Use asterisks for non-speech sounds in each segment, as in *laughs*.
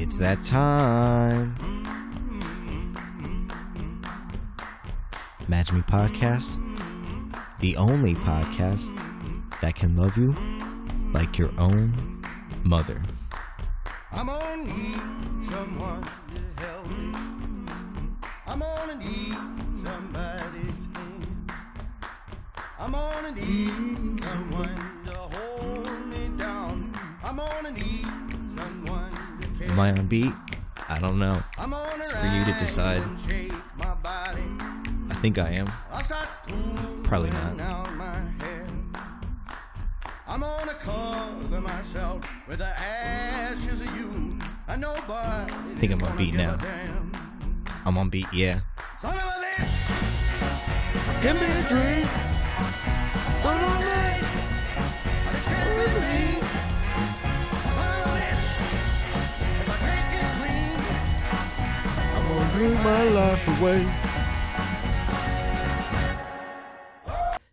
It's that time. Match Me Podcast, the only podcast that can love you like your own mother. I'm gonna need someone to help me. I'm gonna need somebody's hand. I'm gonna need I on beat? I don't know. It's for you to decide. and shake my body. I think I am. Probably not. out my hair. I'm gonna cover myself with the ashes of you. i And nobody Think I'm on beat now. I'm on beat, yeah. Son of a bitch! Give me a drink! Drink my life away.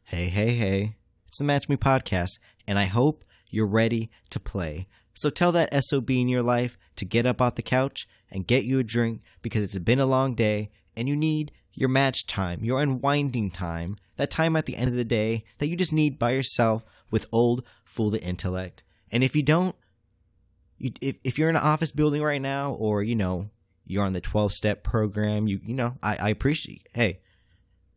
Hey, hey, hey. It's the Match Me Podcast, and I hope you're ready to play. So tell that SOB in your life to get up off the couch and get you a drink because it's been a long day and you need your match time, your unwinding time, that time at the end of the day that you just need by yourself with old Fool the Intellect. And if you don't, you, if, if you're in an office building right now or, you know, you're on the 12 step program, you, you know, I, I appreciate, hey,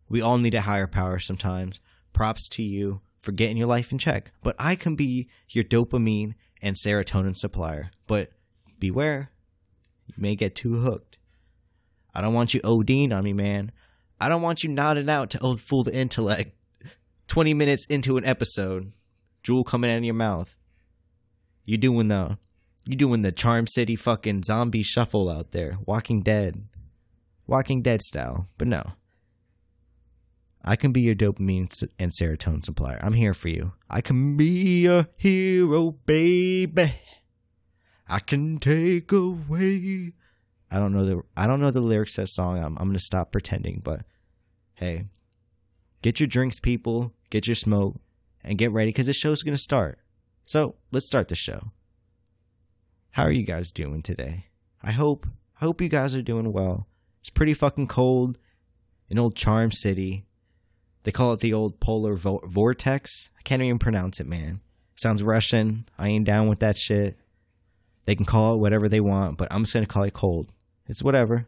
we all need a higher power sometimes. Props to you for getting your life in check. But I can be your dopamine and serotonin supplier. But beware, you may get too hooked. I don't want you ODing on me, man. I don't want you nodding out to old fool the intellect *laughs* 20 minutes into an episode. Jewel coming out of your mouth. You doing the you doing the Charm City fucking zombie shuffle out there. Walking Dead. Walking Dead style. But no. I can be your dopamine and serotonin supplier. I'm here for you. I can be a hero, baby. I can take away. I don't know the I don't know the lyrics to that song. I'm I'm gonna stop pretending, but hey, get your drinks, people. Get your smoke, and get ready because the show's gonna start. So let's start the show. How are you guys doing today? I hope I hope you guys are doing well. It's pretty fucking cold in old Charm City. They call it the old polar vo- vortex. I can't even pronounce it, man. Sounds Russian. I ain't down with that shit. They can call it whatever they want, but I'm just gonna call it cold. It's whatever.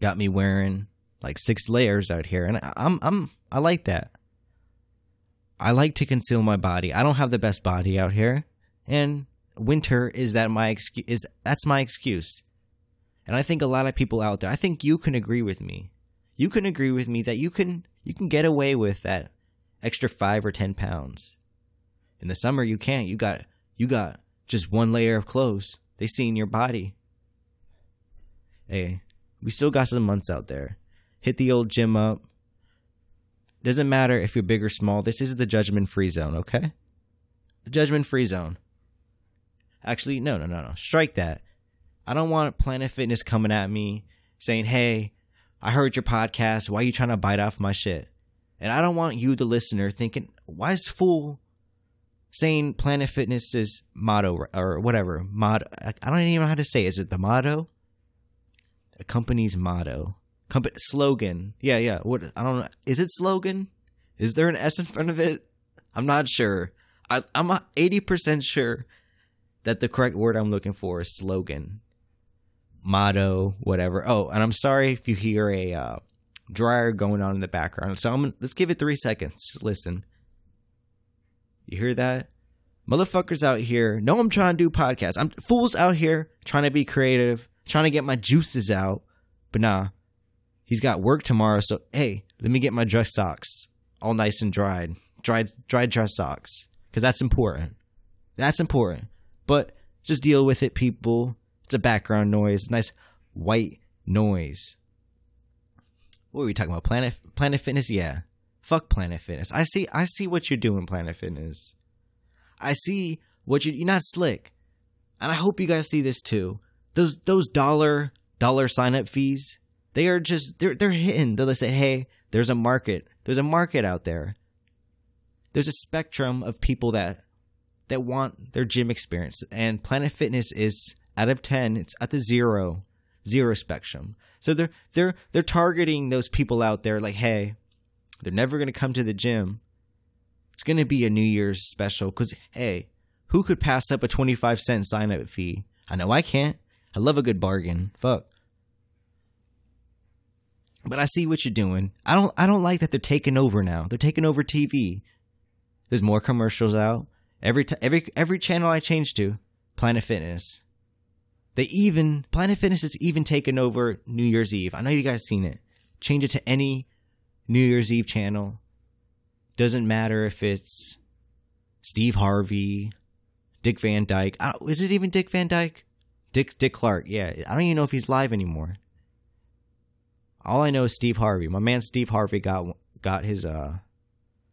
Got me wearing like six layers out here, and I- I'm I'm I like that. I like to conceal my body. I don't have the best body out here, and winter is that my excuse is that's my excuse. And I think a lot of people out there, I think you can agree with me. You can agree with me that you can you can get away with that extra five or ten pounds. In the summer, you can't. You got you got just one layer of clothes. They see in your body. Hey, we still got some months out there. Hit the old gym up. Doesn't matter if you're big or small. This is the judgment free zone, okay? The judgment free zone. Actually, no, no, no, no. Strike that. I don't want Planet Fitness coming at me saying, hey, I heard your podcast. Why are you trying to bite off my shit? And I don't want you, the listener, thinking, why is Fool saying Planet Fitness's motto or whatever? Motto. I don't even know how to say. it. Is it the motto? A company's motto. Company slogan. Yeah, yeah. What? I don't know. Is it slogan? Is there an S in front of it? I'm not sure. I, I'm 80% sure that the correct word I'm looking for is slogan motto, whatever. Oh, and I'm sorry if you hear a uh, dryer going on in the background. So I'm let's give it three seconds. Just listen. You hear that? Motherfuckers out here know I'm trying to do podcasts. I'm fools out here trying to be creative, trying to get my juices out. But nah, he's got work tomorrow. So hey, let me get my dress socks all nice and dried, dried, dried dress socks, because that's important. That's important. But just deal with it, people. It's a background noise, nice white noise. What were we talking about? Planet Planet Fitness? Yeah. Fuck Planet Fitness. I see I see what you're doing, Planet Fitness. I see what you you're not slick. And I hope you guys see this too. Those those dollar dollar sign up fees, they are just they're they're hitting. They'll say, hey, there's a market. There's a market out there. There's a spectrum of people that that want their gym experience. And Planet Fitness is out of 10, it's at the zero, zero spectrum. So they're, they're, they're targeting those people out there like, hey, they're never going to come to the gym. It's going to be a New Year's special because, hey, who could pass up a 25 cent sign up fee? I know I can't. I love a good bargain. Fuck. But I see what you're doing. I don't I don't like that they're taking over now. They're taking over TV. There's more commercials out. Every t- every every channel I change to, Planet Fitness. They even Planet Fitness has even taken over New Year's Eve. I know you guys seen it. Change it to any New Year's Eve channel. Doesn't matter if it's Steve Harvey, Dick Van Dyke. Is it even Dick Van Dyke? Dick Dick Clark. Yeah, I don't even know if he's live anymore. All I know is Steve Harvey. My man Steve Harvey got got his uh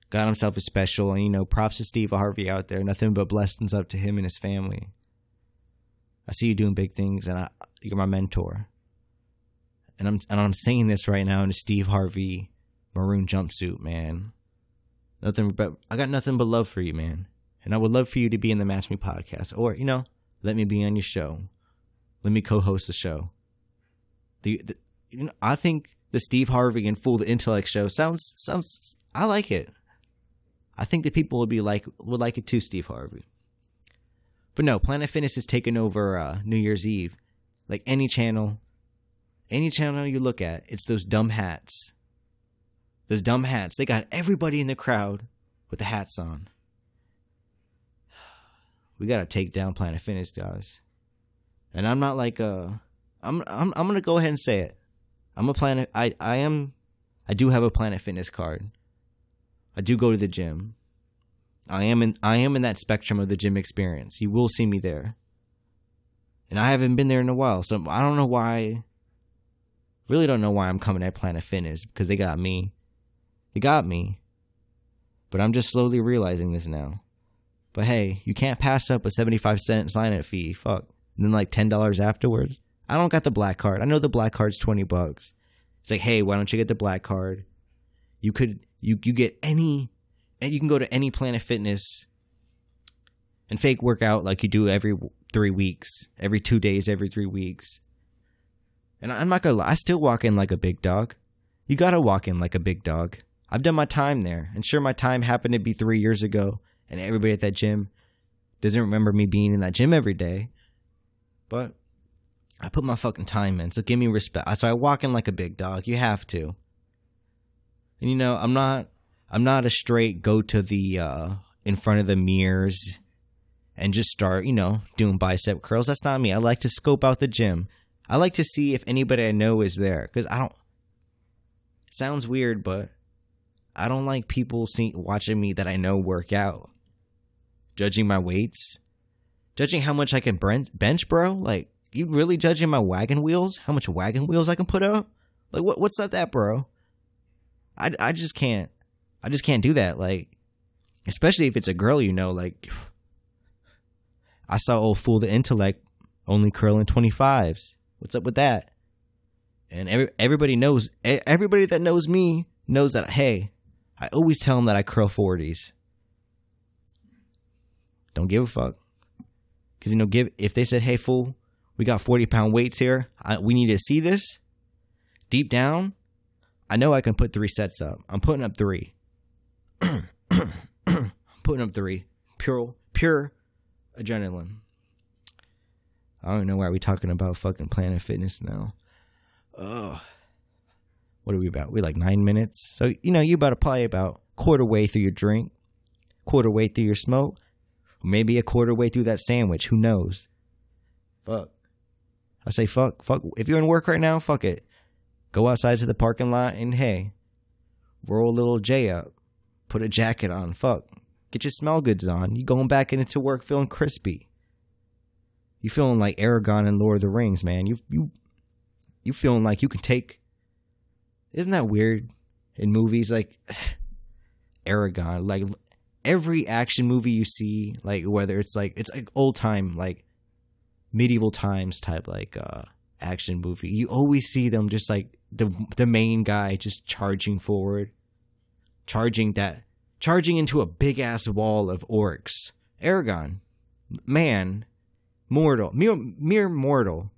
got himself a special, and you know, props to Steve Harvey out there. Nothing but blessings up to him and his family. I see you doing big things, and I, you're my mentor. And I'm and I'm saying this right now in a Steve Harvey maroon jumpsuit, man. Nothing but I got nothing but love for you, man. And I would love for you to be in the Match Me podcast, or you know, let me be on your show. Let me co-host the show. The, the you know, I think the Steve Harvey and Fool the Intellect show sounds sounds. I like it. I think the people would be like would like it too, Steve Harvey. But no, Planet Fitness is taking over uh, New Year's Eve. Like any channel, any channel you look at, it's those dumb hats. Those dumb hats. They got everybody in the crowd with the hats on. *sighs* We gotta take down Planet Fitness, guys. And I'm not like uh I'm I'm I'm gonna go ahead and say it. I'm a planet I I am I do have a Planet Fitness card. I do go to the gym. I am in I am in that spectrum of the gym experience. You will see me there. And I haven't been there in a while, so I don't know why really don't know why I'm coming at Planet Fitness because they got me. They got me. But I'm just slowly realizing this now. But hey, you can't pass up a 75 cent sign up fee. Fuck. And then like $10 afterwards. I don't got the black card. I know the black card's 20 bucks. It's like, hey, why don't you get the black card? You could, you, you get any, and you can go to any Planet Fitness and fake workout like you do every three weeks, every two days, every three weeks. And I'm not gonna lie, I still walk in like a big dog. You gotta walk in like a big dog. I've done my time there. And sure, my time happened to be three years ago and everybody at that gym doesn't remember me being in that gym every day. But I put my fucking time in, so give me respect. So I walk in like a big dog. You have to. And you know, I'm not I'm not a straight go to the uh in front of the mirrors and just start, you know, doing bicep curls. That's not me. I like to scope out the gym. I like to see if anybody I know is there cuz I don't sounds weird, but I don't like people see, watching me that I know work out judging my weights, judging how much I can bench, bro. Like, you really judging my wagon wheels? How much wagon wheels I can put up? Like, what, what's up that, bro? I, I just can't, I just can't do that. Like, especially if it's a girl, you know, like, I saw old fool the intellect only curling 25s. What's up with that? And every, everybody knows, everybody that knows me knows that, hey, I always tell them that I curl 40s. Don't give a fuck. Cause you know, give if they said, "Hey, fool, we got forty pound weights here. I, we need to see this." Deep down, I know I can put three sets up. I'm putting up three. *clears throat* putting up three. Pure, pure adrenaline. I don't know why we're talking about fucking Planet Fitness now. Oh, what are we about? We like nine minutes. So you know, you about to about quarter way through your drink, quarter way through your smoke maybe a quarter way through that sandwich. Who knows? Fuck. I say fuck. Fuck. If you're in work right now, fuck it. Go outside to the parking lot and hey, roll a little J up. Put a jacket on. Fuck. Get your smell goods on. You going back into work feeling crispy. You feeling like Aragon in Lord of the Rings, man. You you you feeling like you can take. Isn't that weird? In movies, like *sighs* Aragon, like every action movie you see, like whether it's like it's like old time, like medieval times type like uh action movie, you always see them just like the the main guy just charging forward, charging that charging into a big ass wall of orcs Aragon, man, mortal, mere, mere mortal,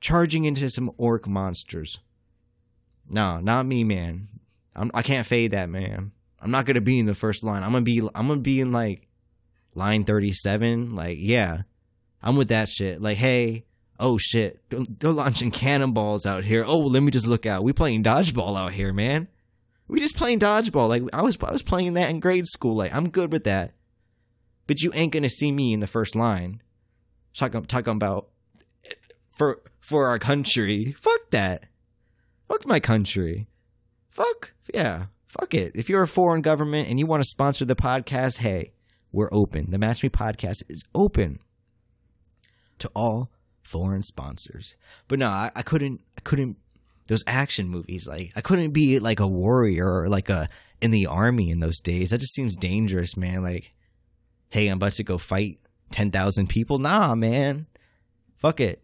charging into some orc monsters. No, not me, man. I'm, I can't fade that, man. I'm not gonna be in the first line. I'm gonna be, I'm gonna be in like line 37. Like, yeah, I'm with that shit. Like, hey, oh shit, they're, launching cannonballs out here. Oh, let me just look out. We playing dodgeball out here, man. We just playing dodgeball. Like I was, I was playing that in grade school. Like I'm good with that. But you ain't gonna see me in the first line. Talking, talking about for for our country. Fuck that. Fuck my country. Fuck yeah. Fuck it. If you're a foreign government and you want to sponsor the podcast, hey, we're open. The Match Me podcast is open to all foreign sponsors. But no, I, I couldn't. I couldn't. Those action movies, like I couldn't be like a warrior or like a in the army in those days. That just seems dangerous, man. Like, hey, I'm about to go fight ten thousand people. Nah, man. Fuck it.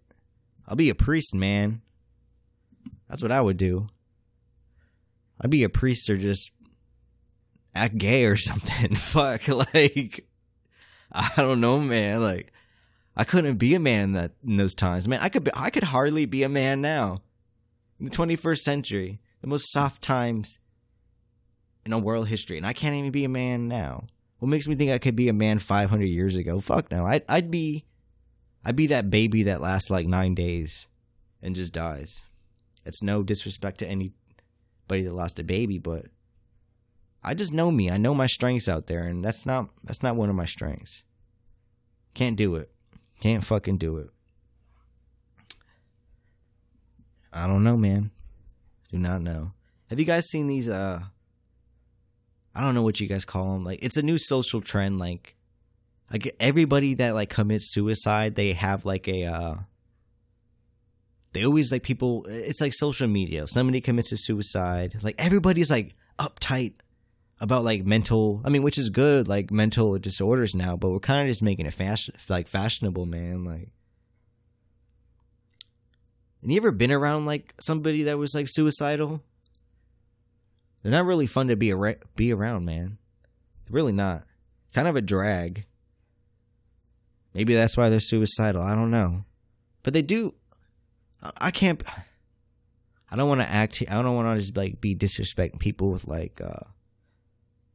I'll be a priest, man. That's what I would do. I'd be a priest or just act gay or *laughs* something. *laughs* Fuck, *laughs* like I don't know, man. Like I couldn't be a man in that in those times. Man, I could be, I could hardly be a man now. In the 21st century, the most soft times in a world history, and I can't even be a man now. What makes me think I could be a man 500 years ago? Fuck no. I'd I'd be I'd be that baby that lasts like 9 days and just dies. It's no disrespect to anybody that lost a baby, but I just know me. I know my strengths out there, and that's not that's not one of my strengths. Can't do it. Can't fucking do it. I don't know, man. Do not know. Have you guys seen these? Uh, I don't know what you guys call them. Like, it's a new social trend. Like, like everybody that like commits suicide, they have like a. Uh, they always like people. It's like social media. Somebody commits a suicide. Like everybody's like uptight about like mental. I mean, which is good, like mental disorders now. But we're kind of just making it fashion, like fashionable, man. Like, and you ever been around like somebody that was like suicidal? They're not really fun to be ar- be around, man. They're really not. Kind of a drag. Maybe that's why they're suicidal. I don't know, but they do. I can't. I don't want to act. I don't want to just like be disrespecting people with like, uh,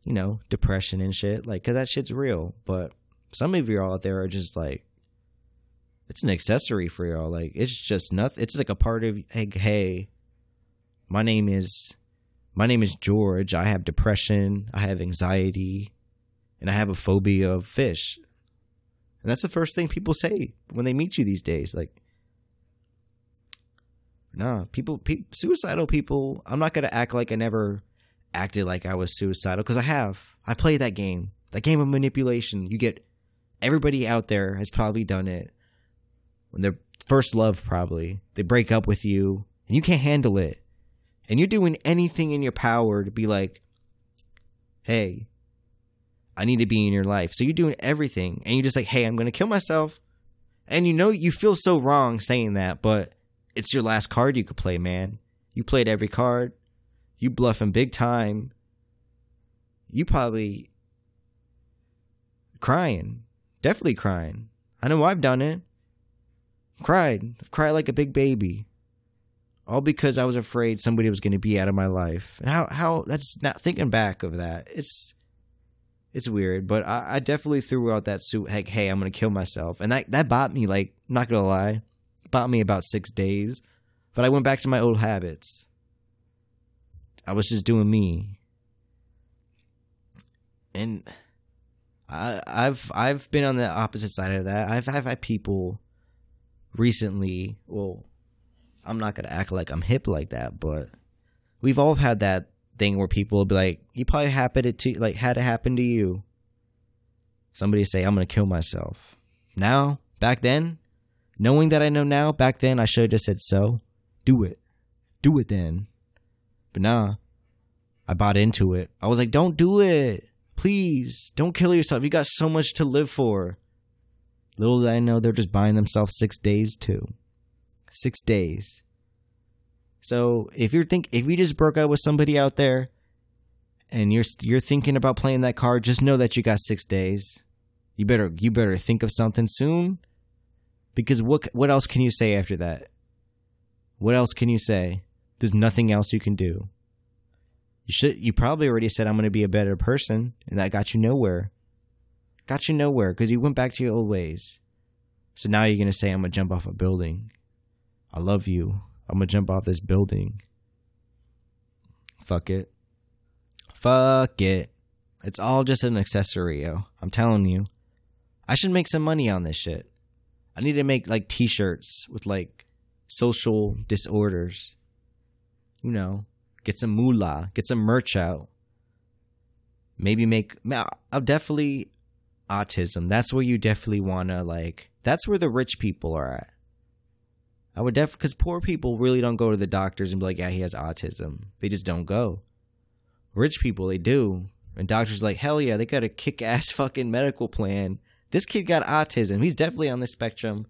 you know, depression and shit. Like, cause that shit's real. But some of y'all out there are just like, it's an accessory for y'all. Like, it's just nothing. It's like a part of. like, hey, my name is, my name is George. I have depression. I have anxiety, and I have a phobia of fish. And that's the first thing people say when they meet you these days. Like, nah, people, pe- suicidal people. I'm not gonna act like I never acted like I was suicidal because I have. I played that game, that game of manipulation. You get everybody out there has probably done it when they're first love, probably they break up with you and you can't handle it, and you're doing anything in your power to be like, hey. I need to be in your life. So you're doing everything and you're just like, hey, I'm going to kill myself. And you know, you feel so wrong saying that, but it's your last card you could play, man. You played every card. You bluffing big time. You probably crying. Definitely crying. I know I've done it. Cried. Cried like a big baby. All because I was afraid somebody was going to be out of my life. And how, how, that's not thinking back of that. It's, it's weird, but I, I definitely threw out that suit. Like, hey, I'm going to kill myself. And that, that bought me, like, not going to lie, bought me about six days. But I went back to my old habits. I was just doing me. And I, I've I've been on the opposite side of that. I've I've had people recently. Well, I'm not gonna act like I'm hip like that, but we've all had that thing where people will be like, "You probably happened it to like had it happen to you." Somebody say, "I'm gonna kill myself." Now, back then, knowing that I know now, back then I should have just said so. Do it, do it then. But nah, I bought into it. I was like, "Don't do it, please. Don't kill yourself. You got so much to live for." Little did I know they're just buying themselves six days too. Six days. So if you're think if you just broke up with somebody out there, and you're you're thinking about playing that card, just know that you got six days. You better you better think of something soon. Because what what else can you say after that? What else can you say? There's nothing else you can do. You should you probably already said I'm going to be a better person and that got you nowhere. Got you nowhere cuz you went back to your old ways. So now you're going to say I'm going to jump off a building. I love you. I'm going to jump off this building. Fuck it. Fuck it. It's all just an accessory, yo. I'm telling you. I should make some money on this shit. I need to make like t-shirts with like social disorders. You know, get some moolah, get some merch out. Maybe make I'll uh, definitely autism. That's where you definitely want to like that's where the rich people are at. I would definitely cuz poor people really don't go to the doctors and be like, "Yeah, he has autism." They just don't go. Rich people they do. And doctors like, "Hell yeah, they got a kick-ass *laughs* fucking medical plan." This kid got autism. He's definitely on the spectrum.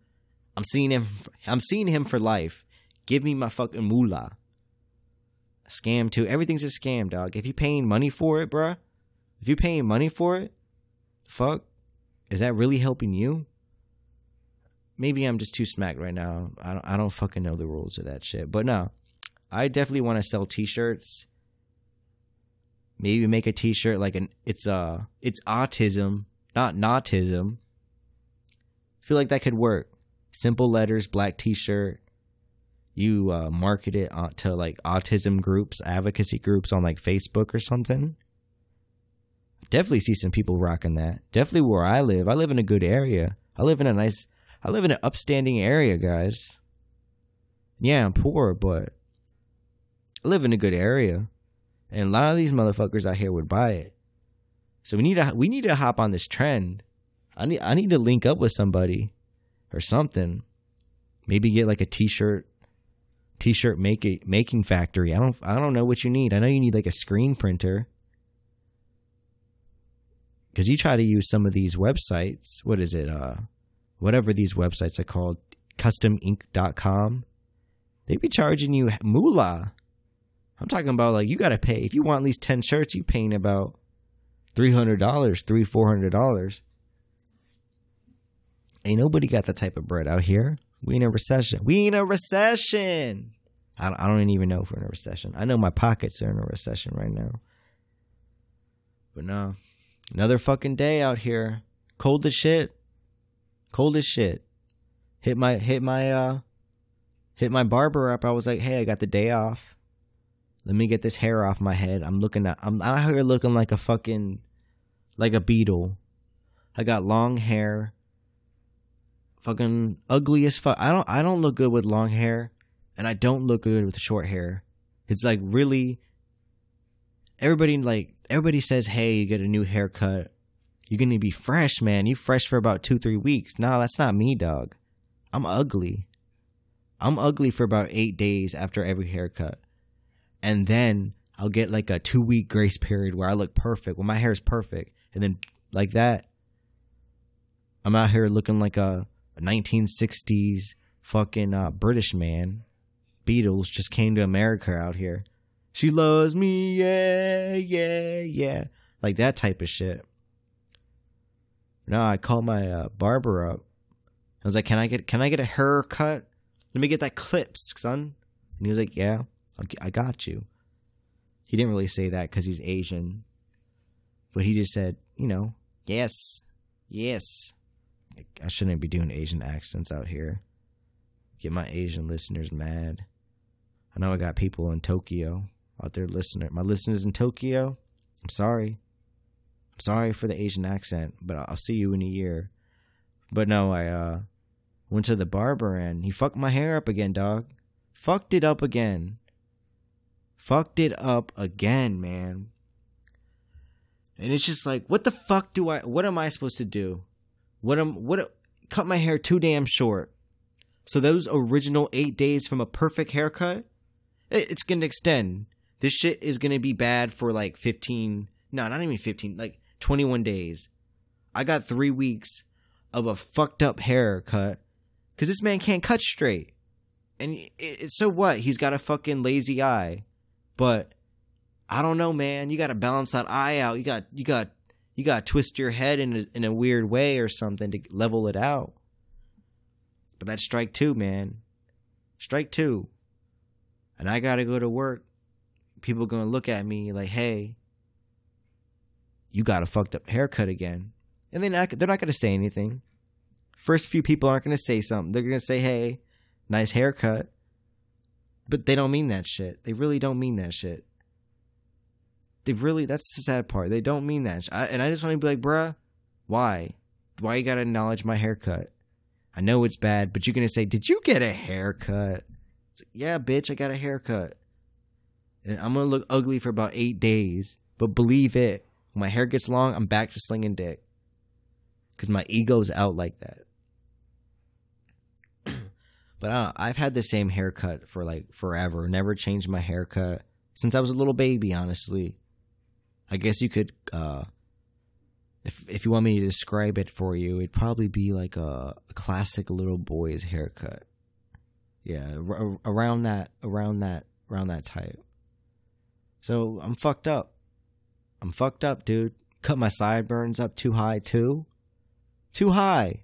I'm seeing him I'm seeing him for life. Give me my fucking moolah. Scam too. Everything's a scam, dog. If you paying money for it, bruh, if you paying money for it, fuck, is that really helping you? Maybe I'm just too smacked right now. I don't I don't fucking know the rules of that shit. But no. I definitely want to sell t-shirts. Maybe make a t-shirt like an it's uh it's autism, not nautism. feel like that could work. Simple letters, black t-shirt. You uh, market it to like autism groups, advocacy groups on like Facebook or something. Definitely see some people rocking that. Definitely where I live. I live in a good area. I live in a nice I live in an upstanding area, guys. Yeah, I'm poor, but I live in a good area. And a lot of these motherfuckers out here would buy it. So we need to we need to hop on this trend. I need I need to link up with somebody or something. Maybe get like a t-shirt t-shirt make making factory. I don't I don't know what you need. I know you need like a screen printer. Cuz you try to use some of these websites. What is it? Uh whatever these websites are called, customink.com, they be charging you moolah. I'm talking about like you got to pay. If you want at least 10 shirts, you paying about $300, three, $400. Ain't nobody got that type of bread out here. We in a recession. We in a recession. I don't, I don't even know if we're in a recession. I know my pockets are in a recession right now. But no, another fucking day out here. Cold as shit. Cold as shit. Hit my hit my uh hit my barber up. I was like, hey, I got the day off. Let me get this hair off my head. I'm looking at I'm out here looking like a fucking like a beetle. I got long hair. Fucking ugly as fuck. I don't I don't look good with long hair and I don't look good with short hair. It's like really everybody like everybody says, "Hey, you get a new haircut." You're gonna be fresh, man. You fresh for about two, three weeks. No, that's not me, dog. I'm ugly. I'm ugly for about eight days after every haircut. And then I'll get like a two week grace period where I look perfect, when my hair is perfect. And then like that, I'm out here looking like a, a 1960s fucking uh, British man. Beatles just came to America out here. She loves me, yeah, yeah, yeah. Like that type of shit. No, I called my uh, barber up. I was like, "Can I get can I get a haircut? Let me get that clips, son." And he was like, "Yeah, I got you." He didn't really say that because he's Asian, but he just said, "You know, yes, yes." I shouldn't be doing Asian accents out here. Get my Asian listeners mad. I know I got people in Tokyo out there listening. My listeners in Tokyo, I'm sorry. I'm sorry for the Asian accent, but I'll see you in a year. But no, I uh went to the barber and he fucked my hair up again, dog. Fucked it up again. Fucked it up again, man. And it's just like, what the fuck do I what am I supposed to do? What am what cut my hair too damn short. So those original 8 days from a perfect haircut, it's going to extend. This shit is going to be bad for like 15 no, not even 15, like 21 days. I got three weeks of a fucked up haircut because this man can't cut straight. And it, it, so what? He's got a fucking lazy eye. But I don't know, man. You got to balance that eye out. You got, you got, You gotta twist your head in a, in a weird way or something to level it out. But that's strike two, man. Strike two. And I gotta go to work. People gonna look at me like, hey, you got a fucked up haircut again. And they're not, they're not gonna say anything. First few people aren't gonna say something. They're gonna say, hey, nice haircut. But they don't mean that shit. They really don't mean that shit. They really, that's the sad part. They don't mean that. I, and I just want to be like, bruh, why? Why you gotta acknowledge my haircut? I know it's bad, but you're gonna say, did you get a haircut? Like, yeah, bitch, I got a haircut. And I'm gonna look ugly for about eight days. But believe it, when my hair gets long, I'm back to slinging dick. Cause my ego's out like that. *clears throat* But I don't know, I've had the same haircut for like forever. Never changed my haircut since I was a little baby, honestly. I guess you could uh if if you want me to describe it for you, it'd probably be like a, a classic little boy's haircut. Yeah, r- around that around that around that type. So, I'm fucked up. I'm fucked up, dude. Cut my sideburns up too high too. Too high.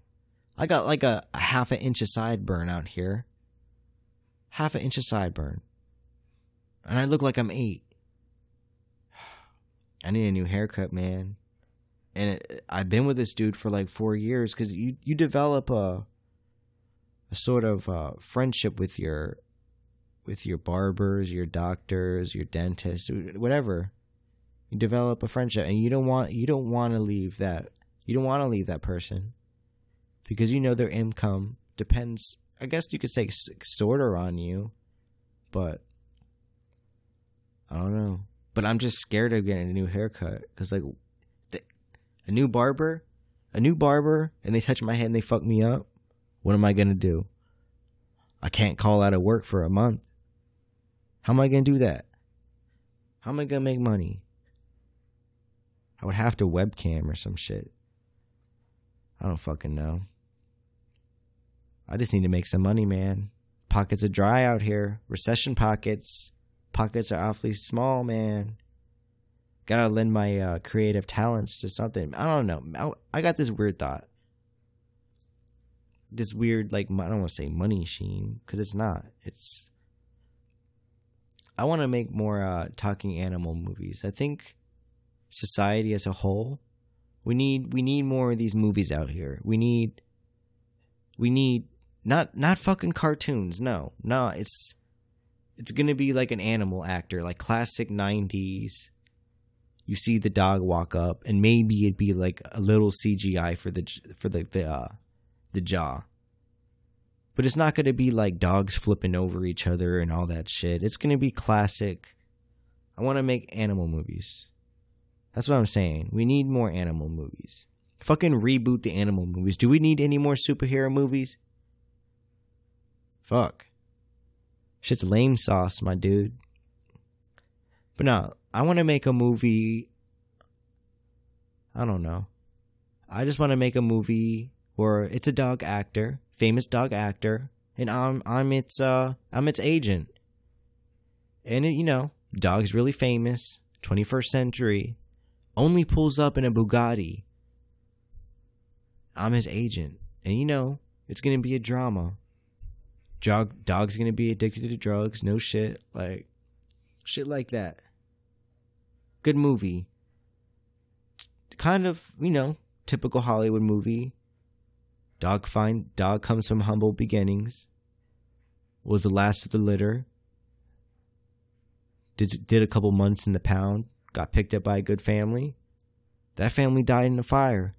I got like a, a half an inch of sideburn out here. Half an inch of sideburn. And I look like I'm eight. I need a new haircut, man. And it, I've been with this dude for like four years because you, you develop a, a sort of uh, friendship with your with your barbers, your doctors, your dentists, whatever. You develop a friendship and you don't want you don't want to leave that. You don't want to leave that person because you know their income depends. I guess you could say sort sorter on you, but I don't know. But I'm just scared of getting a new haircut because like the, a new barber, a new barber, and they touch my head and they fuck me up. What am I gonna do? I can't call out of work for a month. How am I gonna do that? How am I gonna make money? I would have to webcam or some shit. I don't fucking know. I just need to make some money, man. Pockets are dry out here. Recession pockets. Pockets are awfully small, man. Gotta lend my uh, creative talents to something. I don't know. I got this weird thought. This weird, like, I don't want to say money sheen, because it's not. It's. I want to make more uh, talking animal movies. I think society as a whole, we need we need more of these movies out here. We need we need not not fucking cartoons. No, no, it's it's gonna be like an animal actor, like classic '90s. You see the dog walk up, and maybe it'd be like a little CGI for the for the the uh, the jaw. But it's not gonna be like dogs flipping over each other and all that shit. It's gonna be classic. I want to make animal movies. That's what I'm saying. We need more animal movies. Fucking reboot the animal movies. Do we need any more superhero movies? Fuck. Shit's lame sauce, my dude. But no, I want to make a movie. I don't know. I just want to make a movie where it's a dog actor, famous dog actor, and I'm I'm its uh I'm its agent. And it, you know, dog's really famous, 21st century, only pulls up in a Bugatti. I'm his agent, and you know, it's going to be a drama. Dog, dog's gonna be addicted to drugs. No shit, like shit like that. Good movie. Kind of, you know, typical Hollywood movie. Dog find dog comes from humble beginnings. Was the last of the litter. Did did a couple months in the pound. Got picked up by a good family. That family died in a fire.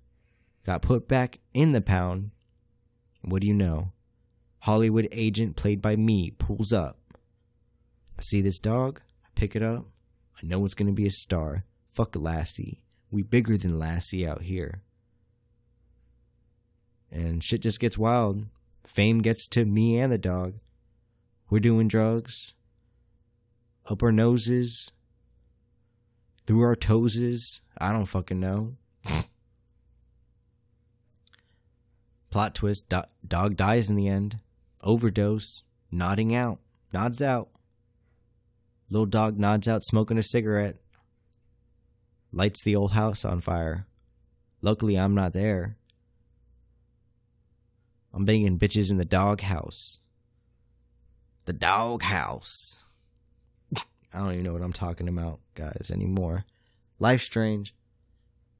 Got put back in the pound. What do you know? Hollywood agent played by me pulls up. I see this dog, I pick it up. I know it's gonna be a star. Fuck Lassie. We bigger than Lassie out here. And shit just gets wild. Fame gets to me and the dog. We're doing drugs. Up our noses. Through our toeses. I don't fucking know. *laughs* Plot twist do- dog dies in the end overdose, nodding out, nods out. Little dog nods out smoking a cigarette, lights the old house on fire. Luckily, I'm not there. I'm banging bitches in the doghouse. The doghouse. I don't even know what I'm talking about, guys, anymore. Life's strange.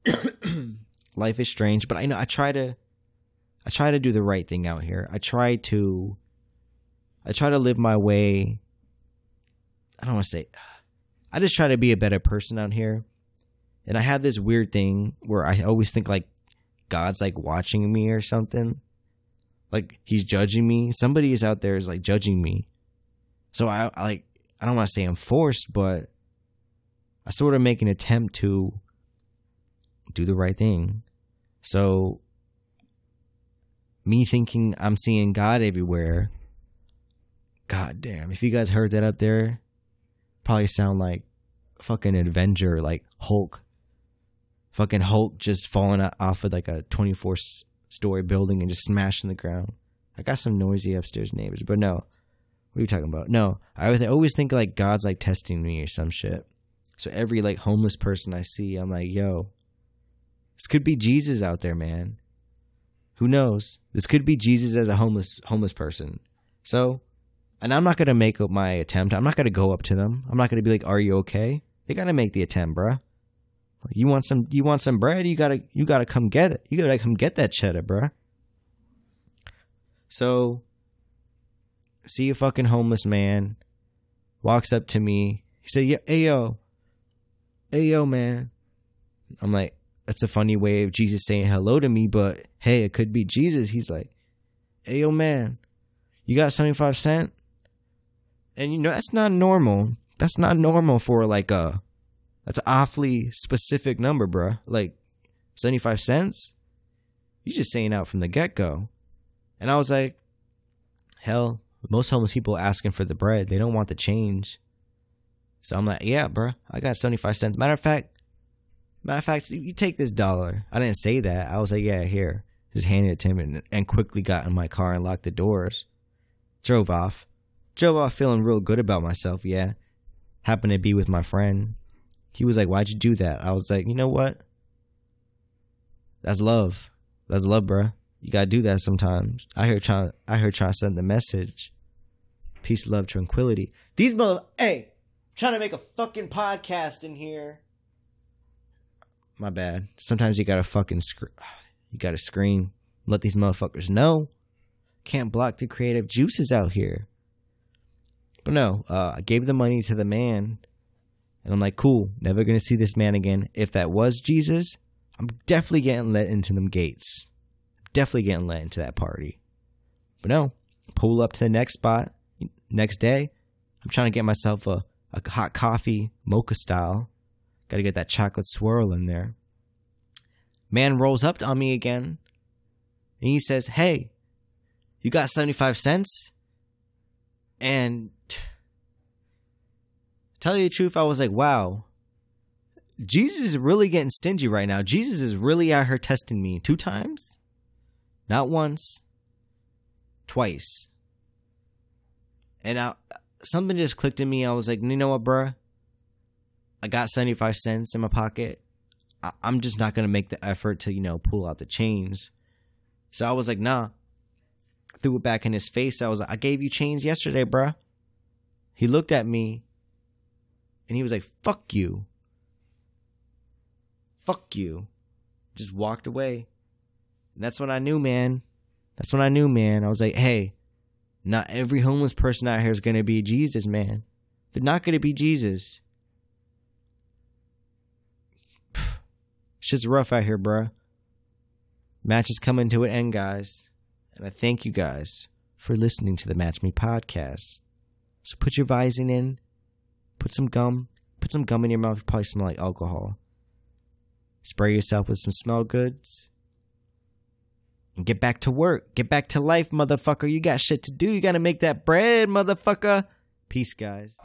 *coughs* Life is strange, but I know I try to I try to do the right thing out here. I try to I try to live my way. I don't want to say I just try to be a better person out here. And I have this weird thing where I always think like God's like watching me or something. Like he's judging me. Somebody is out there is like judging me. So I, I like I don't want to say I'm forced, but I sort of make an attempt to do the right thing. So me thinking I'm seeing God everywhere. God damn, if you guys heard that up there, probably sound like fucking Avenger, like Hulk. Fucking Hulk just falling off of like a 24 story building and just smashing the ground. I got some noisy upstairs neighbors, but no. What are you talking about? No, I always think like God's like testing me or some shit. So every like homeless person I see, I'm like, yo, this could be Jesus out there, man. Who knows? This could be Jesus as a homeless homeless person. So, and I'm not gonna make up my attempt. I'm not gonna go up to them. I'm not gonna be like, "Are you okay?" They gotta make the attempt, bruh. Like, you want some? You want some bread? You gotta you gotta come get it. You gotta come get that cheddar, bruh. So, see a fucking homeless man walks up to me. He said, "Hey yo, hey yo, man." I'm like, that's a funny way of Jesus saying hello to me, but hey, it could be Jesus. He's like, hey, yo, man, you got 75 cent? And you know, that's not normal. That's not normal for like a, that's an awfully specific number, bruh. Like 75 cents? You just saying out from the get go. And I was like, hell, most homeless people asking for the bread. They don't want the change. So I'm like, yeah, bruh, I got 75 cents. Matter of fact, Matter of fact, you take this dollar. I didn't say that. I was like, yeah, here. Just handed it to him and, and quickly got in my car and locked the doors. Drove off. Drove off feeling real good about myself, yeah. Happened to be with my friend. He was like, why'd you do that? I was like, you know what? That's love. That's love, bruh. You gotta do that sometimes. I heard trying I heard trying to send the message. Peace, love, tranquility. These mother hey, trying to make a fucking podcast in here. My bad. Sometimes you gotta fucking sc- you gotta scream. Let these motherfuckers know. Can't block the creative juices out here. But no, uh, I gave the money to the man, and I'm like, cool, never gonna see this man again. If that was Jesus, I'm definitely getting let into them gates. Definitely getting let into that party. But no, pull up to the next spot. Next day, I'm trying to get myself a, a hot coffee, mocha style. Got to get that chocolate swirl in there. Man rolls up on me again and he says, Hey, you got 75 cents? And tell you the truth, I was like, wow, Jesus is really getting stingy right now. Jesus is really out here testing me two times, not once, twice. And I, something just clicked in me. I was like, you know what, bruh? I got 75 cents in my pocket. I- I'm just not going to make the effort to, you know, pull out the chains. So I was like, nah. Threw it back in his face. I was like, I gave you chains yesterday, bruh. He looked at me and he was like, fuck you. Fuck you. Just walked away. And that's when I knew, man. That's when I knew, man. I was like, hey, not every homeless person out here is going to be Jesus, man. They're not going to be Jesus. Shit's rough out here, bruh. Match is coming to an end, guys. And I thank you guys for listening to the Match Me podcast. So put your Visine in, put some gum, put some gum in your mouth. You probably smell like alcohol. Spray yourself with some smell goods. And get back to work. Get back to life, motherfucker. You got shit to do. You gotta make that bread, motherfucker. Peace, guys.